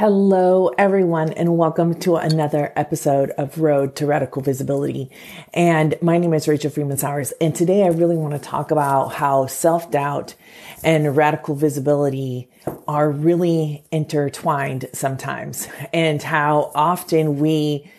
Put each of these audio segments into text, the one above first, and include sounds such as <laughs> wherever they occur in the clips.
Hello, everyone, and welcome to another episode of Road to Radical Visibility. And my name is Rachel Freeman Sowers. And today I really want to talk about how self doubt and radical visibility are really intertwined sometimes, and how often we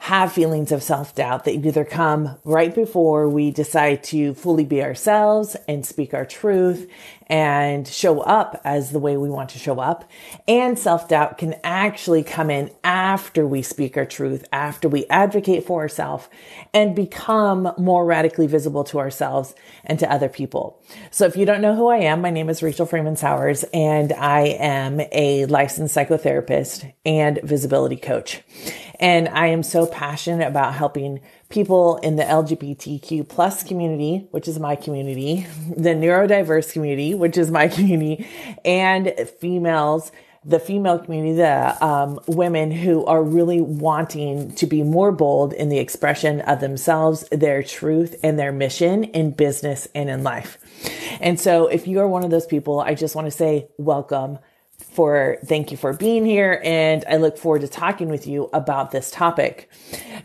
have feelings of self doubt that either come right before we decide to fully be ourselves and speak our truth and show up as the way we want to show up. And self doubt can actually come in after we speak our truth, after we advocate for ourselves and become more radically visible to ourselves and to other people. So if you don't know who I am, my name is Rachel Freeman Sowers and I am a licensed psychotherapist and visibility coach. And I am so passionate about helping people in the LGBTQ plus community, which is my community, <laughs> the neurodiverse community, which is my <laughs> community, and females the female community, the um, women who are really wanting to be more bold in the expression of themselves, their truth, and their mission in business and in life. And so, if you are one of those people, I just want to say welcome for thank you for being here and I look forward to talking with you about this topic.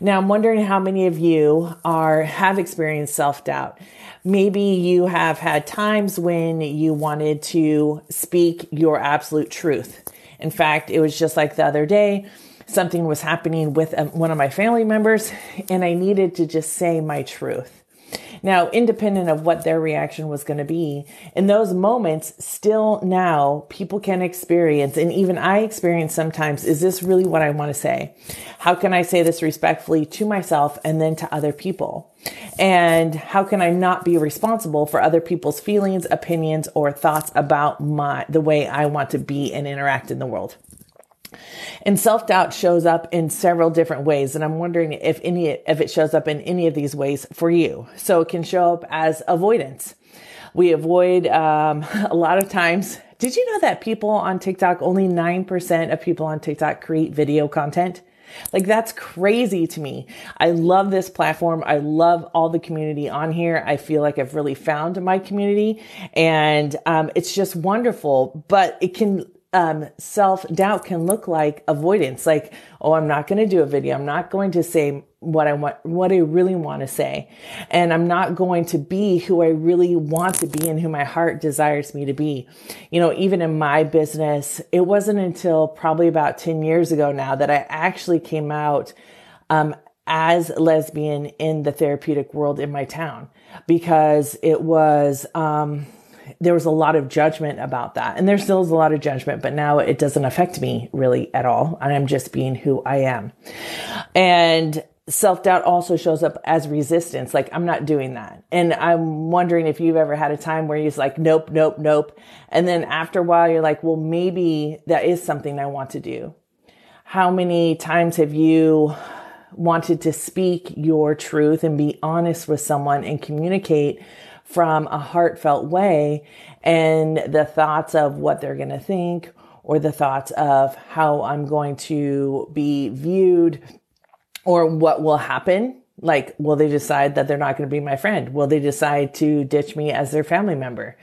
Now I'm wondering how many of you are have experienced self-doubt. Maybe you have had times when you wanted to speak your absolute truth. In fact, it was just like the other day, something was happening with um, one of my family members and I needed to just say my truth. Now, independent of what their reaction was going to be, in those moments, still now people can experience, and even I experience sometimes, is this really what I want to say? How can I say this respectfully to myself and then to other people? And how can I not be responsible for other people's feelings, opinions, or thoughts about my, the way I want to be and interact in the world? And self doubt shows up in several different ways. And I'm wondering if any, if it shows up in any of these ways for you. So it can show up as avoidance. We avoid, um, <laughs> a lot of times. Did you know that people on TikTok, only 9% of people on TikTok create video content? Like that's crazy to me. I love this platform. I love all the community on here. I feel like I've really found my community and um, it's just wonderful, but it can um, self doubt can look like avoidance. Like, oh, I'm not going to do a video. I'm not going to say what I want, what I really want to say. And I'm not going to be who I really want to be and who my heart desires me to be. You know, even in my business, it wasn't until probably about 10 years ago now that I actually came out, um, as lesbian in the therapeutic world in my town because it was, um, there was a lot of judgment about that. And there still is a lot of judgment, but now it doesn't affect me really at all. I'm just being who I am. And self doubt also shows up as resistance. Like, I'm not doing that. And I'm wondering if you've ever had a time where you're like, nope, nope, nope. And then after a while, you're like, well, maybe that is something I want to do. How many times have you wanted to speak your truth and be honest with someone and communicate from a heartfelt way and the thoughts of what they're going to think or the thoughts of how I'm going to be viewed or what will happen. Like, will they decide that they're not going to be my friend? Will they decide to ditch me as their family member?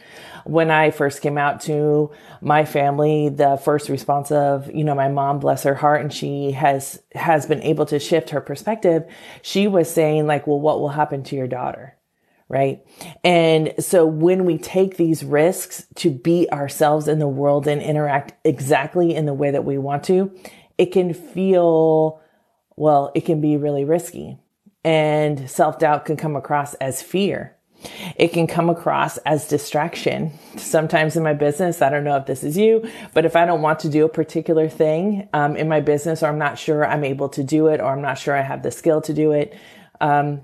When I first came out to my family, the first response of, you know, my mom, bless her heart, and she has, has been able to shift her perspective. She was saying like, well, what will happen to your daughter? Right? And so when we take these risks to be ourselves in the world and interact exactly in the way that we want to, it can feel, well, it can be really risky. And self doubt can come across as fear. It can come across as distraction. Sometimes in my business, I don't know if this is you, but if I don't want to do a particular thing um, in my business, or I'm not sure I'm able to do it, or I'm not sure I have the skill to do it, um,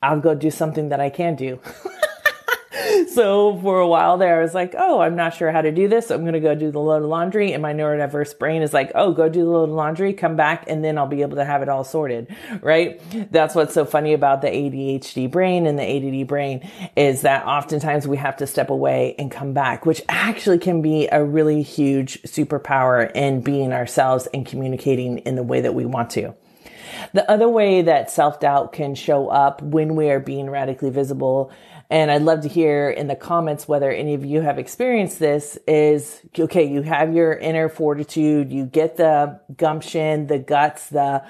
I'll go do something that I can do. <laughs> so for a while there, I was like, oh, I'm not sure how to do this. So I'm going to go do the load of laundry. And my neurodiverse brain is like, oh, go do the load of laundry, come back, and then I'll be able to have it all sorted. Right. That's what's so funny about the ADHD brain and the ADD brain is that oftentimes we have to step away and come back, which actually can be a really huge superpower in being ourselves and communicating in the way that we want to. The other way that self doubt can show up when we are being radically visible and I'd love to hear in the comments whether any of you have experienced this is okay, you have your inner fortitude, you get the gumption, the guts, the,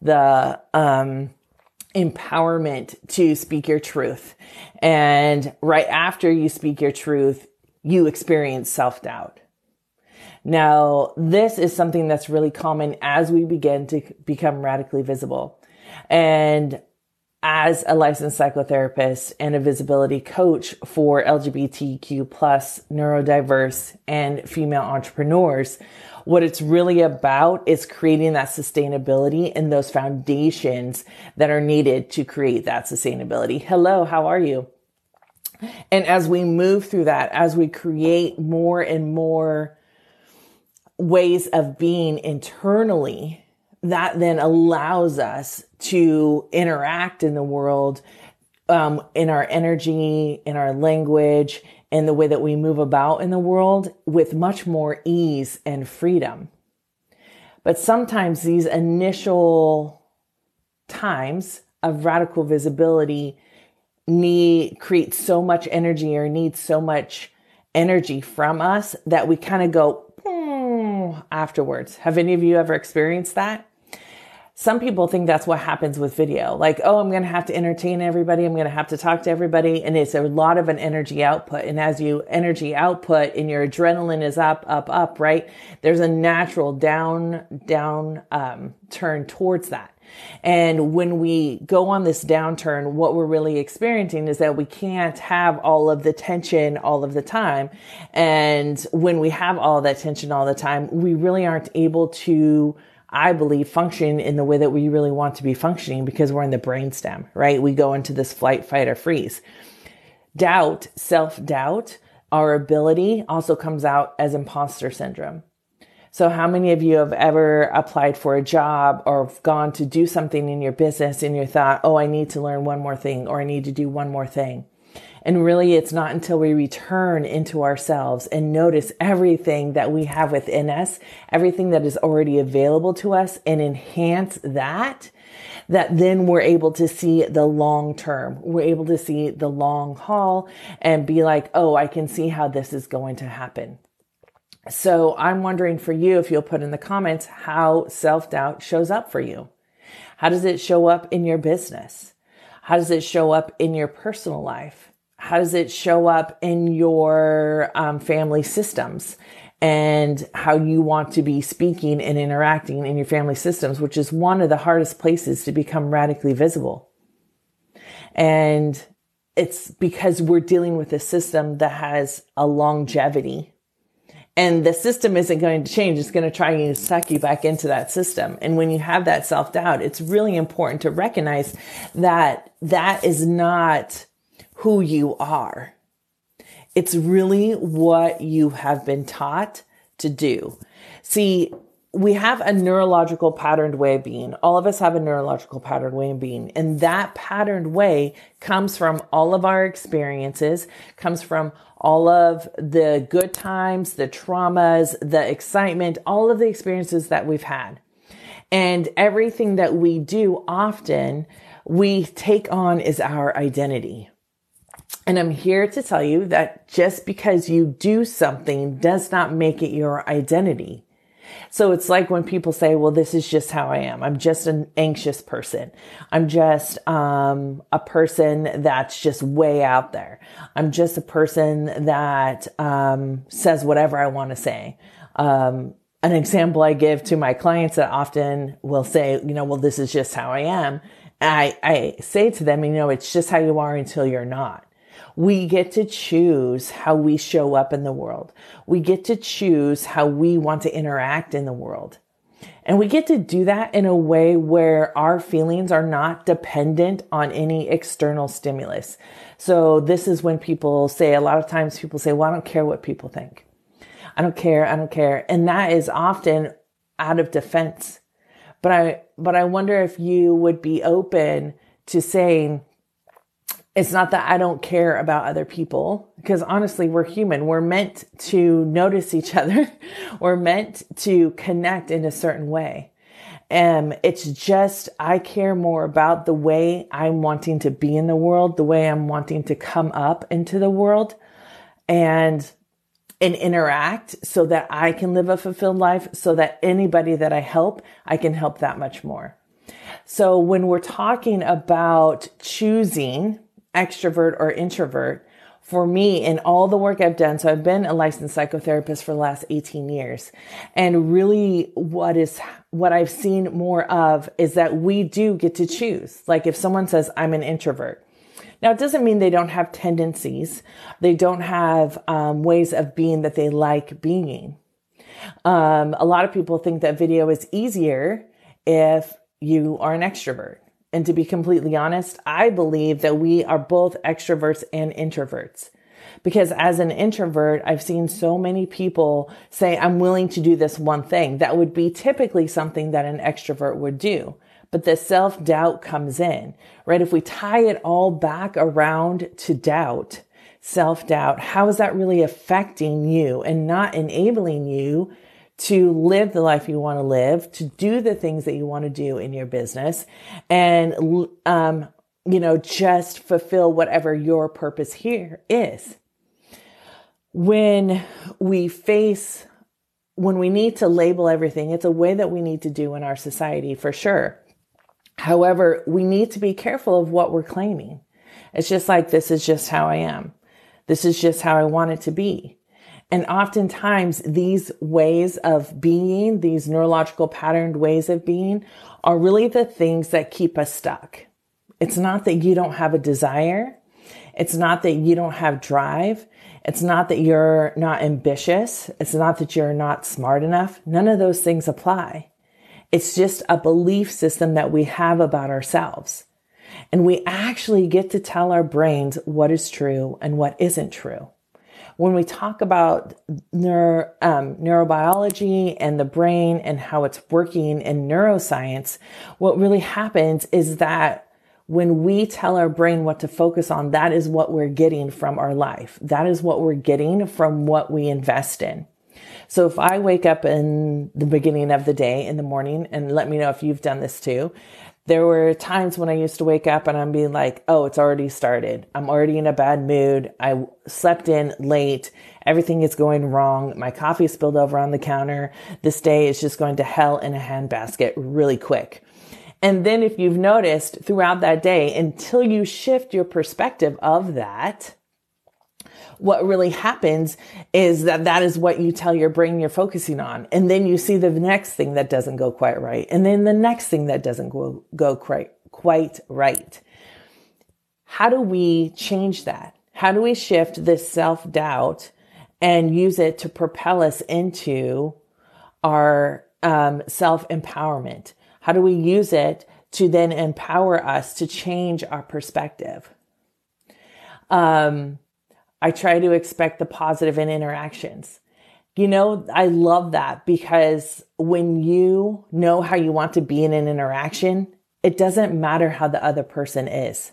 the, um, empowerment to speak your truth. And right after you speak your truth, you experience self doubt. Now, this is something that's really common as we begin to become radically visible. And as a licensed psychotherapist and a visibility coach for LGBTQ plus neurodiverse and female entrepreneurs, what it's really about is creating that sustainability and those foundations that are needed to create that sustainability. Hello, how are you? And as we move through that, as we create more and more ways of being internally, that then allows us to interact in the world um, in our energy, in our language, in the way that we move about in the world with much more ease and freedom. But sometimes these initial times of radical visibility need create so much energy or need so much energy from us that we kind of go afterwards. Have any of you ever experienced that? some people think that's what happens with video. Like, oh, I'm going to have to entertain everybody. I'm going to have to talk to everybody. And it's a lot of an energy output. And as you energy output and your adrenaline is up, up, up, right? There's a natural down, down, um, turn towards that. And when we go on this downturn, what we're really experiencing is that we can't have all of the tension all of the time. And when we have all that tension all the time, we really aren't able to I believe, function in the way that we really want to be functioning because we're in the brainstem, right? We go into this flight, fight, or freeze. Doubt, self doubt, our ability also comes out as imposter syndrome. So, how many of you have ever applied for a job or gone to do something in your business and you thought, oh, I need to learn one more thing or I need to do one more thing? And really, it's not until we return into ourselves and notice everything that we have within us, everything that is already available to us and enhance that, that then we're able to see the long term. We're able to see the long haul and be like, oh, I can see how this is going to happen. So I'm wondering for you, if you'll put in the comments how self doubt shows up for you. How does it show up in your business? How does it show up in your personal life? How does it show up in your um, family systems and how you want to be speaking and interacting in your family systems, which is one of the hardest places to become radically visible. And it's because we're dealing with a system that has a longevity and the system isn't going to change. It's going to try and suck you back into that system. And when you have that self doubt, it's really important to recognize that that is not who you are. It's really what you have been taught to do. See, we have a neurological patterned way of being. All of us have a neurological patterned way of being. And that patterned way comes from all of our experiences, comes from all of the good times, the traumas, the excitement, all of the experiences that we've had. And everything that we do often, we take on as our identity. And I'm here to tell you that just because you do something does not make it your identity. So it's like when people say, well, this is just how I am. I'm just an anxious person. I'm just, um, a person that's just way out there. I'm just a person that, um, says whatever I want to say. Um, an example I give to my clients that often will say, you know, well, this is just how I am. I, I say to them, you know, it's just how you are until you're not. We get to choose how we show up in the world. We get to choose how we want to interact in the world. And we get to do that in a way where our feelings are not dependent on any external stimulus. So this is when people say, a lot of times people say, well, I don't care what people think. I don't care. I don't care. And that is often out of defense. But I, but I wonder if you would be open to saying, it's not that I don't care about other people because honestly, we're human. We're meant to notice each <laughs> other. we're meant to connect in a certain way. Um, it's just, I care more about the way I'm wanting to be in the world, the way I'm wanting to come up into the world and, and interact so that I can live a fulfilled life so that anybody that I help, I can help that much more. So when we're talking about choosing extrovert or introvert, for me in all the work I've done. So I've been a licensed psychotherapist for the last 18 years. And really what is, what I've seen more of is that we do get to choose. Like if someone says, I'm an introvert. Now, it doesn't mean they don't have tendencies. They don't have um, ways of being that they like being. Um, a lot of people think that video is easier if you are an extrovert. And to be completely honest, I believe that we are both extroverts and introverts. Because as an introvert, I've seen so many people say, I'm willing to do this one thing. That would be typically something that an extrovert would do. But the self doubt comes in, right? If we tie it all back around to doubt, self doubt, how is that really affecting you and not enabling you to live the life you want to live, to do the things that you want to do in your business, and um, you know, just fulfill whatever your purpose here is. When we face, when we need to label everything, it's a way that we need to do in our society for sure. However, we need to be careful of what we're claiming. It's just like, this is just how I am. This is just how I want it to be. And oftentimes these ways of being, these neurological patterned ways of being are really the things that keep us stuck. It's not that you don't have a desire. It's not that you don't have drive. It's not that you're not ambitious. It's not that you're not smart enough. None of those things apply. It's just a belief system that we have about ourselves. And we actually get to tell our brains what is true and what isn't true when we talk about neuro, um, neurobiology and the brain and how it's working in neuroscience, what really happens is that when we tell our brain what to focus on, that is what we're getting from our life. That is what we're getting from what we invest in. So if I wake up in the beginning of the day in the morning and let me know if you've done this too, there were times when I used to wake up and I'm being like, oh, it's already started. I'm already in a bad mood. I slept in late. Everything is going wrong. My coffee spilled over on the counter. This day is just going to hell in a handbasket really quick. And then if you've noticed throughout that day, until you shift your perspective of that, what really happens is that that is what you tell your brain you're focusing on. And then you see the next thing that doesn't go quite right. And then the next thing that doesn't go, go quite, quite right. How do we change that? How do we shift this self doubt and use it to propel us into our um, self empowerment? How do we use it to then empower us to change our perspective? Um, I try to expect the positive in interactions. You know, I love that because when you know how you want to be in an interaction, it doesn't matter how the other person is.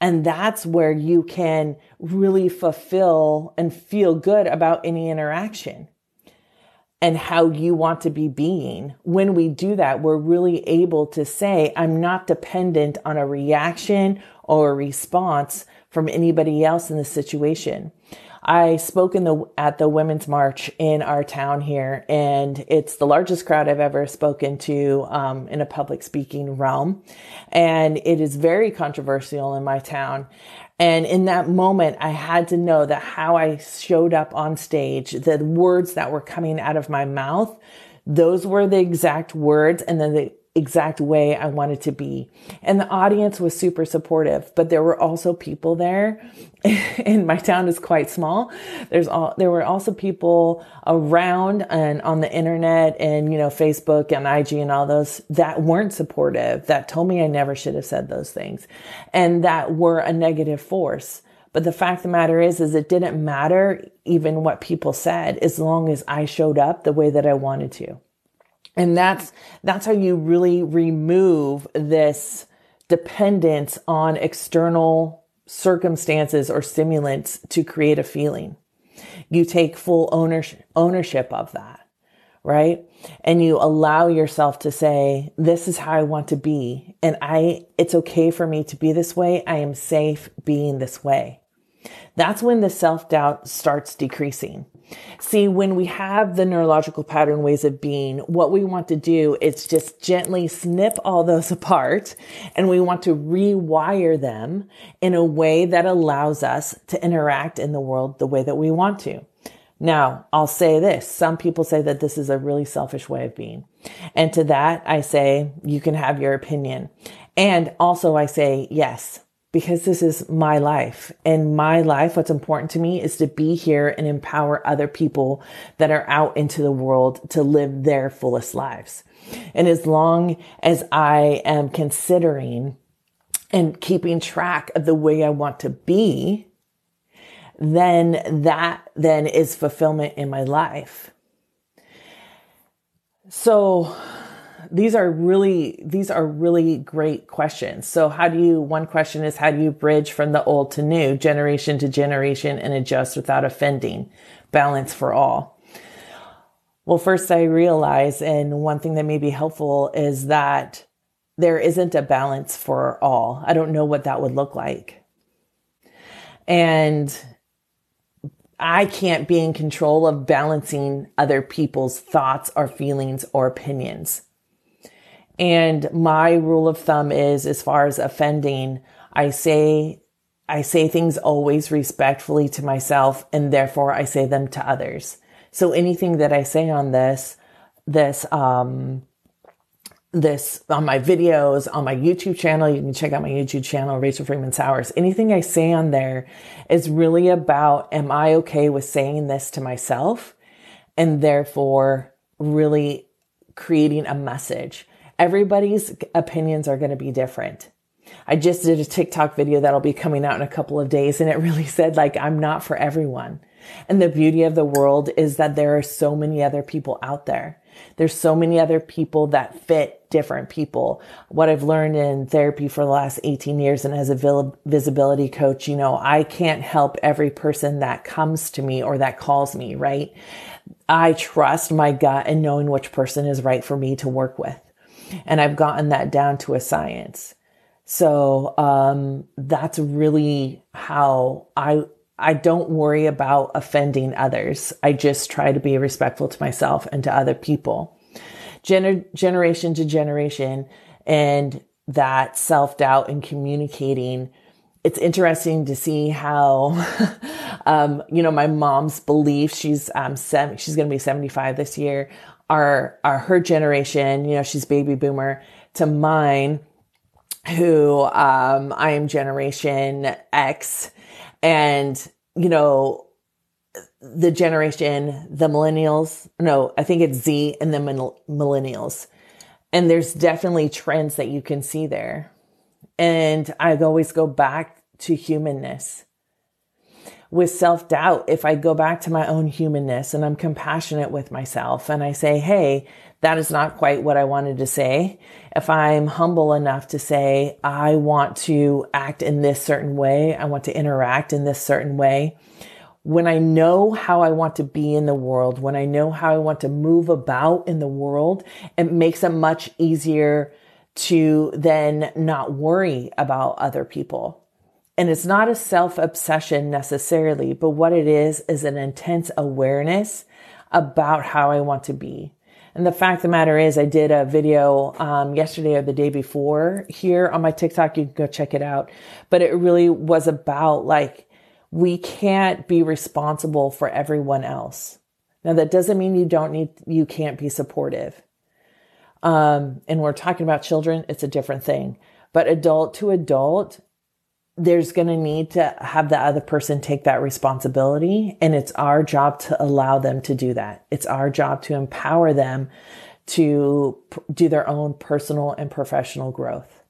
And that's where you can really fulfill and feel good about any interaction and how you want to be being. When we do that, we're really able to say, I'm not dependent on a reaction or a response from anybody else in the situation. I spoke in the at the Women's March in our town here, and it's the largest crowd I've ever spoken to um, in a public speaking realm, and it is very controversial in my town. And in that moment, I had to know that how I showed up on stage, the words that were coming out of my mouth, those were the exact words, and then the exact way I wanted to be. And the audience was super supportive, but there were also people there <laughs> and my town is quite small. There's all, there were also people around and on the internet and, you know, Facebook and IG and all those that weren't supportive, that told me I never should have said those things and that were a negative force. But the fact of the matter is, is it didn't matter even what people said as long as I showed up the way that I wanted to. And that's, that's how you really remove this dependence on external circumstances or stimulants to create a feeling. You take full ownership, ownership of that, right? And you allow yourself to say, this is how I want to be. And I, it's okay for me to be this way. I am safe being this way. That's when the self doubt starts decreasing. See, when we have the neurological pattern ways of being, what we want to do is just gently snip all those <laughs> apart and we want to rewire them in a way that allows us to interact in the world the way that we want to. Now, I'll say this. Some people say that this is a really selfish way of being. And to that, I say, you can have your opinion. And also I say, yes, because this is my life. And my life, what's important to me is to be here and empower other people that are out into the world to live their fullest lives. And as long as I am considering and keeping track of the way I want to be, then that then is fulfillment in my life. So these are really these are really great questions. So how do you one question is how do you bridge from the old to new, generation to generation and adjust without offending? Balance for all. Well, first I realize and one thing that may be helpful is that there isn't a balance for all. I don't know what that would look like. And I can't be in control of balancing other people's thoughts or feelings or opinions. And my rule of thumb is as far as offending, I say, I say things always respectfully to myself and therefore I say them to others. So anything that I say on this, this, um, this on my videos, on my YouTube channel. You can check out my YouTube channel, Rachel Freeman Sowers. Anything I say on there is really about, am I okay with saying this to myself? And therefore really creating a message everybody's opinions are going to be different. I just did a TikTok video that'll be coming out in a couple of days and it really <laughs> said like, I'm not for everyone. And the beauty of the world is that there are so many other people out there. There's so many other people that fit different people. What I've learned in therapy for the last 18 years and as a visibility coach, you know, I can't help every person that comes to me or that calls me, right? I trust my gut and knowing which person is right for me to work with. And I've gotten that down to a science. So um, that's really how I I don't worry about offending others. I just try to be respectful to myself and to other people. Gener- generation to generation and that self doubt and communicating. It's interesting to see how, <laughs> um, you know, my mom's belief, she's, um, seven, she's going to be 75 this year our, our her generation, you know, she's baby boomer to mine, who um, I am generation X, and you know, the generation, the millennials. No, I think it's Z and the millennials. And there's definitely trends that you can see there. And I always go back to humanness with self doubt, if I go back to my own humanness and I'm compassionate with myself and I say, Hey, that is not quite what I wanted to say. If I'm humble enough to say, I want to act in this certain way. I want to interact in this certain way. When I know how I want to be in the world, when I know how I want to move about in the world, it makes it much easier to then not worry about other people and it's not a self obsession necessarily, but what it is is an intense awareness about how I want to be. And the fact of the matter is, I did a video um, yesterday or the day before here on my TikTok. You can go check it out. But it really was about like, we can't be responsible for everyone else. Now, that doesn't mean you don't need, you can't be supportive. Um, and we're talking about children, it's a different thing. But adult to adult, there's going to need to have the other person take that responsibility. And it's our job to allow them to do that. It's our job to empower them to do their own personal and professional growth.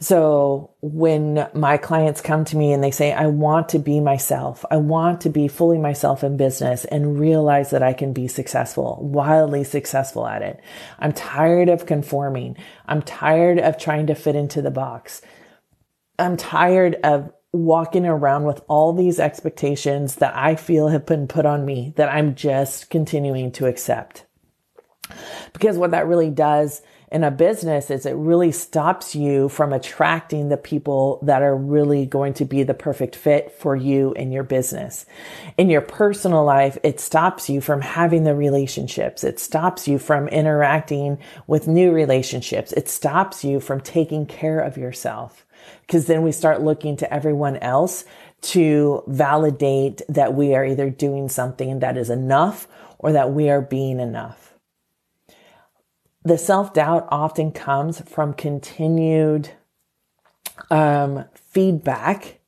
So when my clients come to me and they say, I want to be myself, I want to be fully myself in business and realize that I can be successful, wildly successful at it. I'm tired of conforming. I'm tired of trying to fit into the box. I'm tired of walking around with all these expectations that I feel have been put on me that I'm just continuing to accept. Because what that really does in a business is it really stops you from attracting the people that are really going to be the perfect fit for you and your business. In your personal life, it stops you from having the relationships. It stops you from interacting with new relationships. It stops you from taking care of yourself. Because then we start looking to everyone else to validate that we are either doing something that is enough or that we are being enough the self doubt often comes from continued um, feedback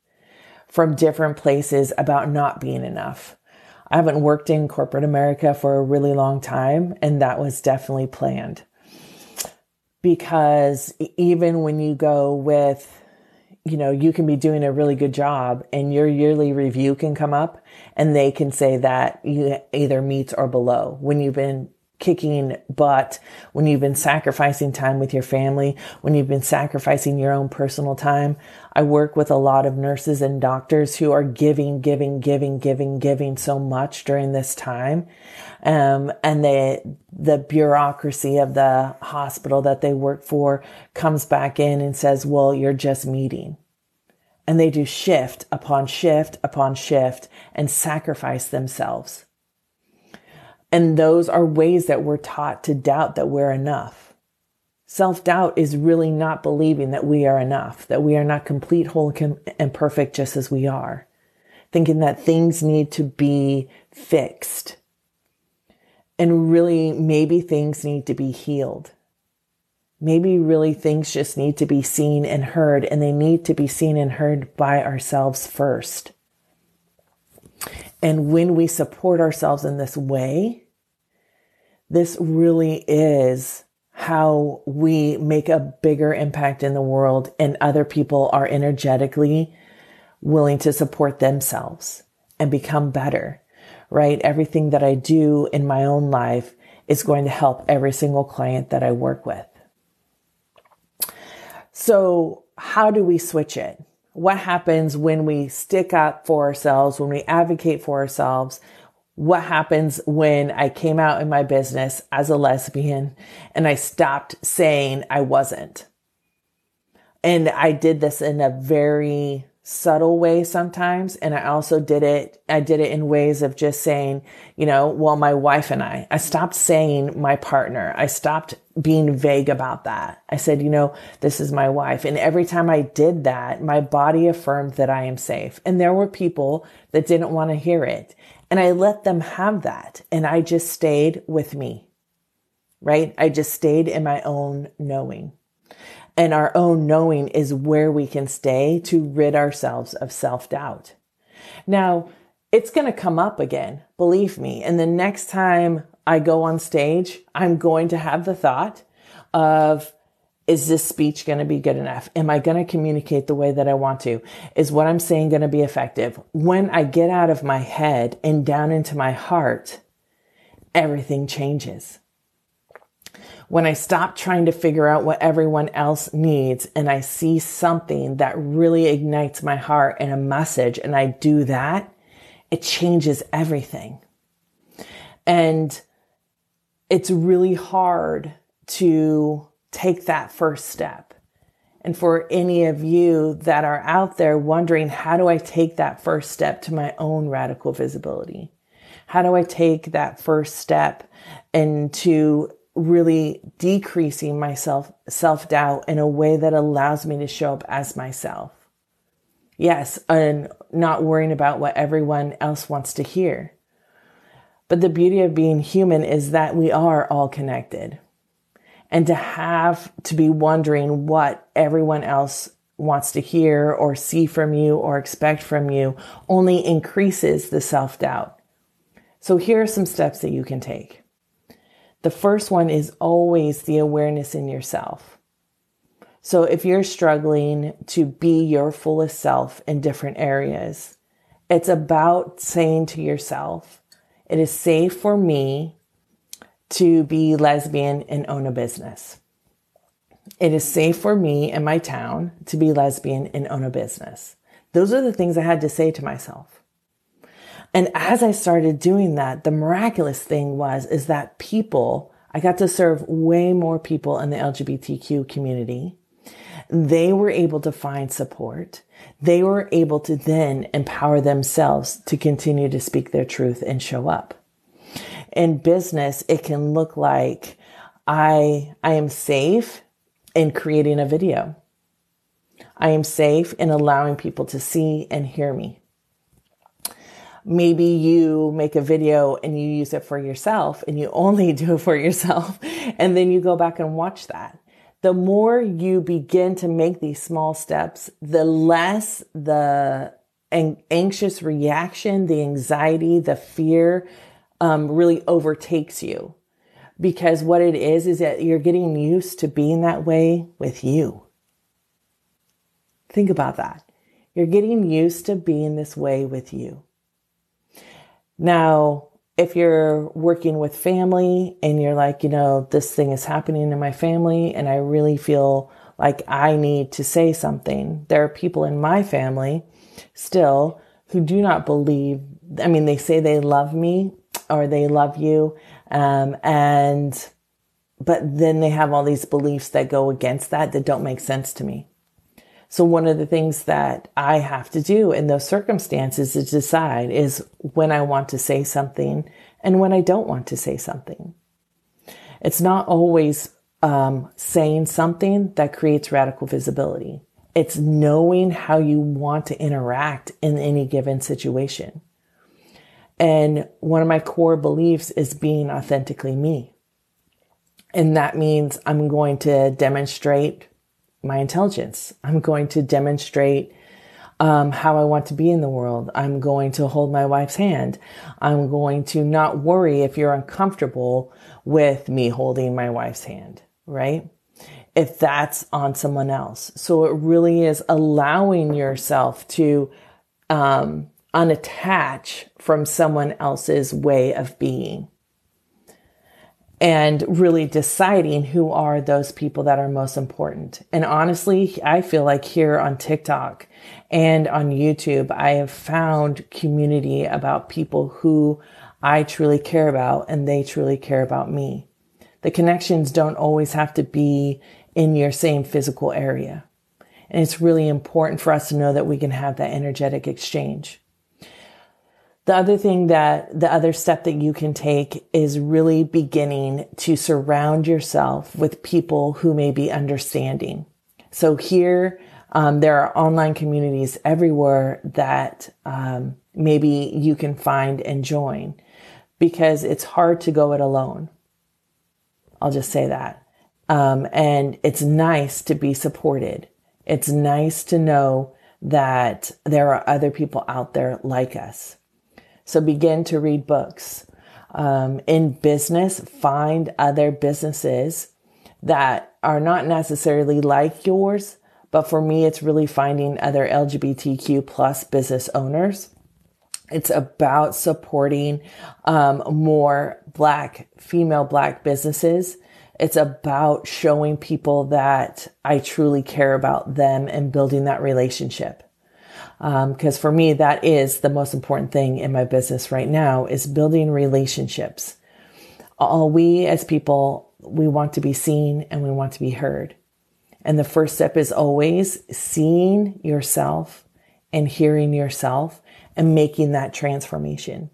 from different places about not being enough. I haven't worked in corporate America for a really long time, and that was definitely planned. Because even when you go with, you know, you can be doing a really good job and your yearly review can come up and they can say that you either meets or below when you've been kicking butt, when you've been sacrificing time with your family, when you've been sacrificing your own personal time. I work with a lot of nurses and doctors who are giving, giving, giving, giving, giving so much during this time. Um, and the, the bureaucracy of the hospital that they work for comes back in and says, well, you're just meeting. And they do shift upon shift upon shift and sacrifice themselves and those are ways that we're taught to doubt that we're enough. Self doubt is really not believing that we are enough, that we are not complete, whole, and perfect just as we are. Thinking that things need to be fixed. And really, maybe things need to be healed. Maybe really things just need to be seen and heard, and they need to be seen and heard by ourselves first. And when we support ourselves in this way, this really is how we make a bigger impact in the world and other people are energetically willing to support themselves and become better, right? Everything that I do in my own life is going to help every single client that I work with. So how do we switch it? What happens when we stick up for ourselves, when we advocate for ourselves, what happens when I came out in my business as a lesbian and I stopped saying I wasn't. And I did this in a very subtle way sometimes. And I also did it, I did it in ways of just saying, you know, well, my wife and I, I stopped saying my partner. I stopped being vague about that. I said, you know, this is my wife. And every time I did that, my body affirmed that I am safe. And there were people that didn't want to hear it. And I let them have that. And I just stayed with me, right? I just stayed in my own knowing and our own knowing is where we can stay to rid ourselves of self doubt. Now, it's going to come up again, believe me. And the next time I go on stage, I'm going to have the thought of, is this speech going to be good enough? Am I going to communicate the way that I want to? Is what I'm saying going to be effective? When I get out of my head and down into my heart, everything changes when I stop trying to figure out what everyone else needs and I see something that really ignites my heart and a message and I do that, it changes everything. And it's really hard to take that first step. And for any of you that are out there wondering, how do I take that first step to my own radical visibility? How do I take that first step into really decreasing my self self doubt in a way that allows me to show up as myself. Yes, and not worrying about what everyone else wants to hear. But the beauty of being human is that we are all connected. And to have to be wondering what everyone else wants to hear or see from you or expect from you only increases the self doubt. So here are some steps that you can take. The first one is always the awareness in yourself. So if you're struggling to be your fullest self in different areas, it's about saying to yourself, it is safe for me to be lesbian and own a business. It is safe for me in my town to be lesbian and own a business. Those are the things I had to say to myself. And as I started doing that, the miraculous thing was, is that people I got to serve way more people in the LGBTQ community. They were able to find support. They were able to then empower themselves to continue to speak their truth and show up. In business, it can look like I, I am safe in creating a video. I am safe in allowing people to see and hear me. Maybe you make a video and you use it for yourself and you only <laughs> do it for yourself. And then you go back and watch that. The more you begin to make these small steps, the less the anxious reaction, the anxiety, the fear um, really overtakes you. Because what it is, is that you're getting used to being that way with you. Think about that. You're getting used to being this way with you. Now, if you're working with family and you're like, you know, this thing is happening in my family and I really feel like I need to say something, there are people in my family still who do not believe. I mean, they say they love me or they love you. Um, and, but then they have all these beliefs that go against that that don't make sense to me. So one of the things that I have to do in those circumstances is decide is when I want to say something and when I don't want to say something. It's not always um, saying something that creates radical visibility. It's knowing how you want to interact in any given situation. And one of my core beliefs is being authentically me. And that means I'm going to demonstrate my intelligence. I'm going to demonstrate um, how I want to be in the world. I'm going to hold my wife's hand. I'm going to not worry if you're uncomfortable with me holding my wife's hand, right? If that's on someone else. So it really is allowing yourself to um, unattach from someone else's way of being and really deciding who are those people that are most important. And honestly, I feel like here on TikTok and on YouTube, I have found community about people who I truly care about and they truly care about me. The connections don't always have to be in your same physical area. And it's really important for us to know that we can have that energetic exchange. The other thing that the other step that you can take is really beginning to surround yourself with people who may be understanding. So here, um, there are online communities everywhere that um, maybe you can find and join because it's hard to go it alone. I'll just say that. Um, and it's nice to be supported. It's nice to know that there are other people out there like us. So begin to read books. Um, in business, find other businesses that are not necessarily like yours, but for me, it's really finding other LGBTQ plus business owners. It's about supporting um, more black, female black businesses. It's about showing people that I truly care about them and building that relationship. Because um, for me, that is the most important thing in my business right now is building relationships. All we as people, we want to be seen and we want to be heard. And the first step is always seeing yourself and hearing yourself and making that transformation.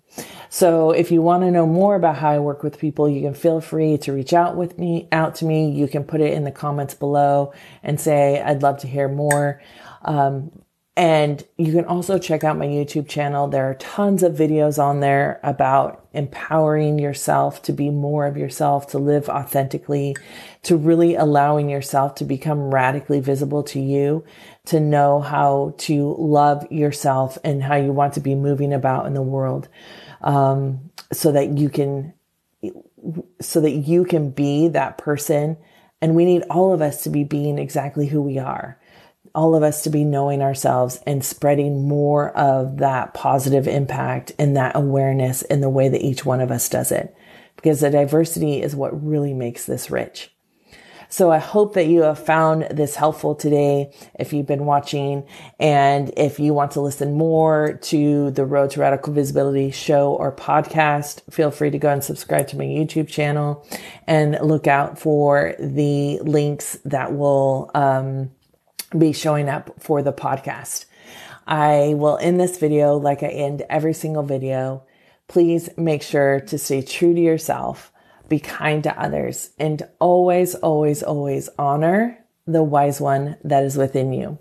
So if you want to know more about how I work with people, you can feel free to reach out with me, out to me. You can put it in the comments below and say, I'd love to hear more. Um, and you can also check out my YouTube channel. There are tons of videos on there about empowering yourself to be more of yourself, to live authentically, to really allowing yourself to become radically visible to you, to know how to love yourself and how you want to be moving about in the world. Um, so that you can, so that you can be that person. And we need all of us to be being exactly who we are all of us to be knowing ourselves and spreading more of that positive impact and that awareness in the way that each one of us does it. Because the diversity is what really makes this rich. So I hope that you have found this helpful today if you've been watching. And if you want to listen more to the Road to Radical Visibility show or podcast, feel free to go and subscribe to my YouTube channel and look out for the links that will um, be showing up for the podcast. I will end this video like I end every single video. Please make sure to stay true to yourself be kind to others, and always, always, always honor the wise one that is within you.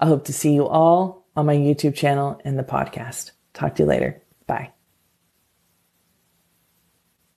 I hope to see you all on my YouTube channel and the podcast. Talk to you later.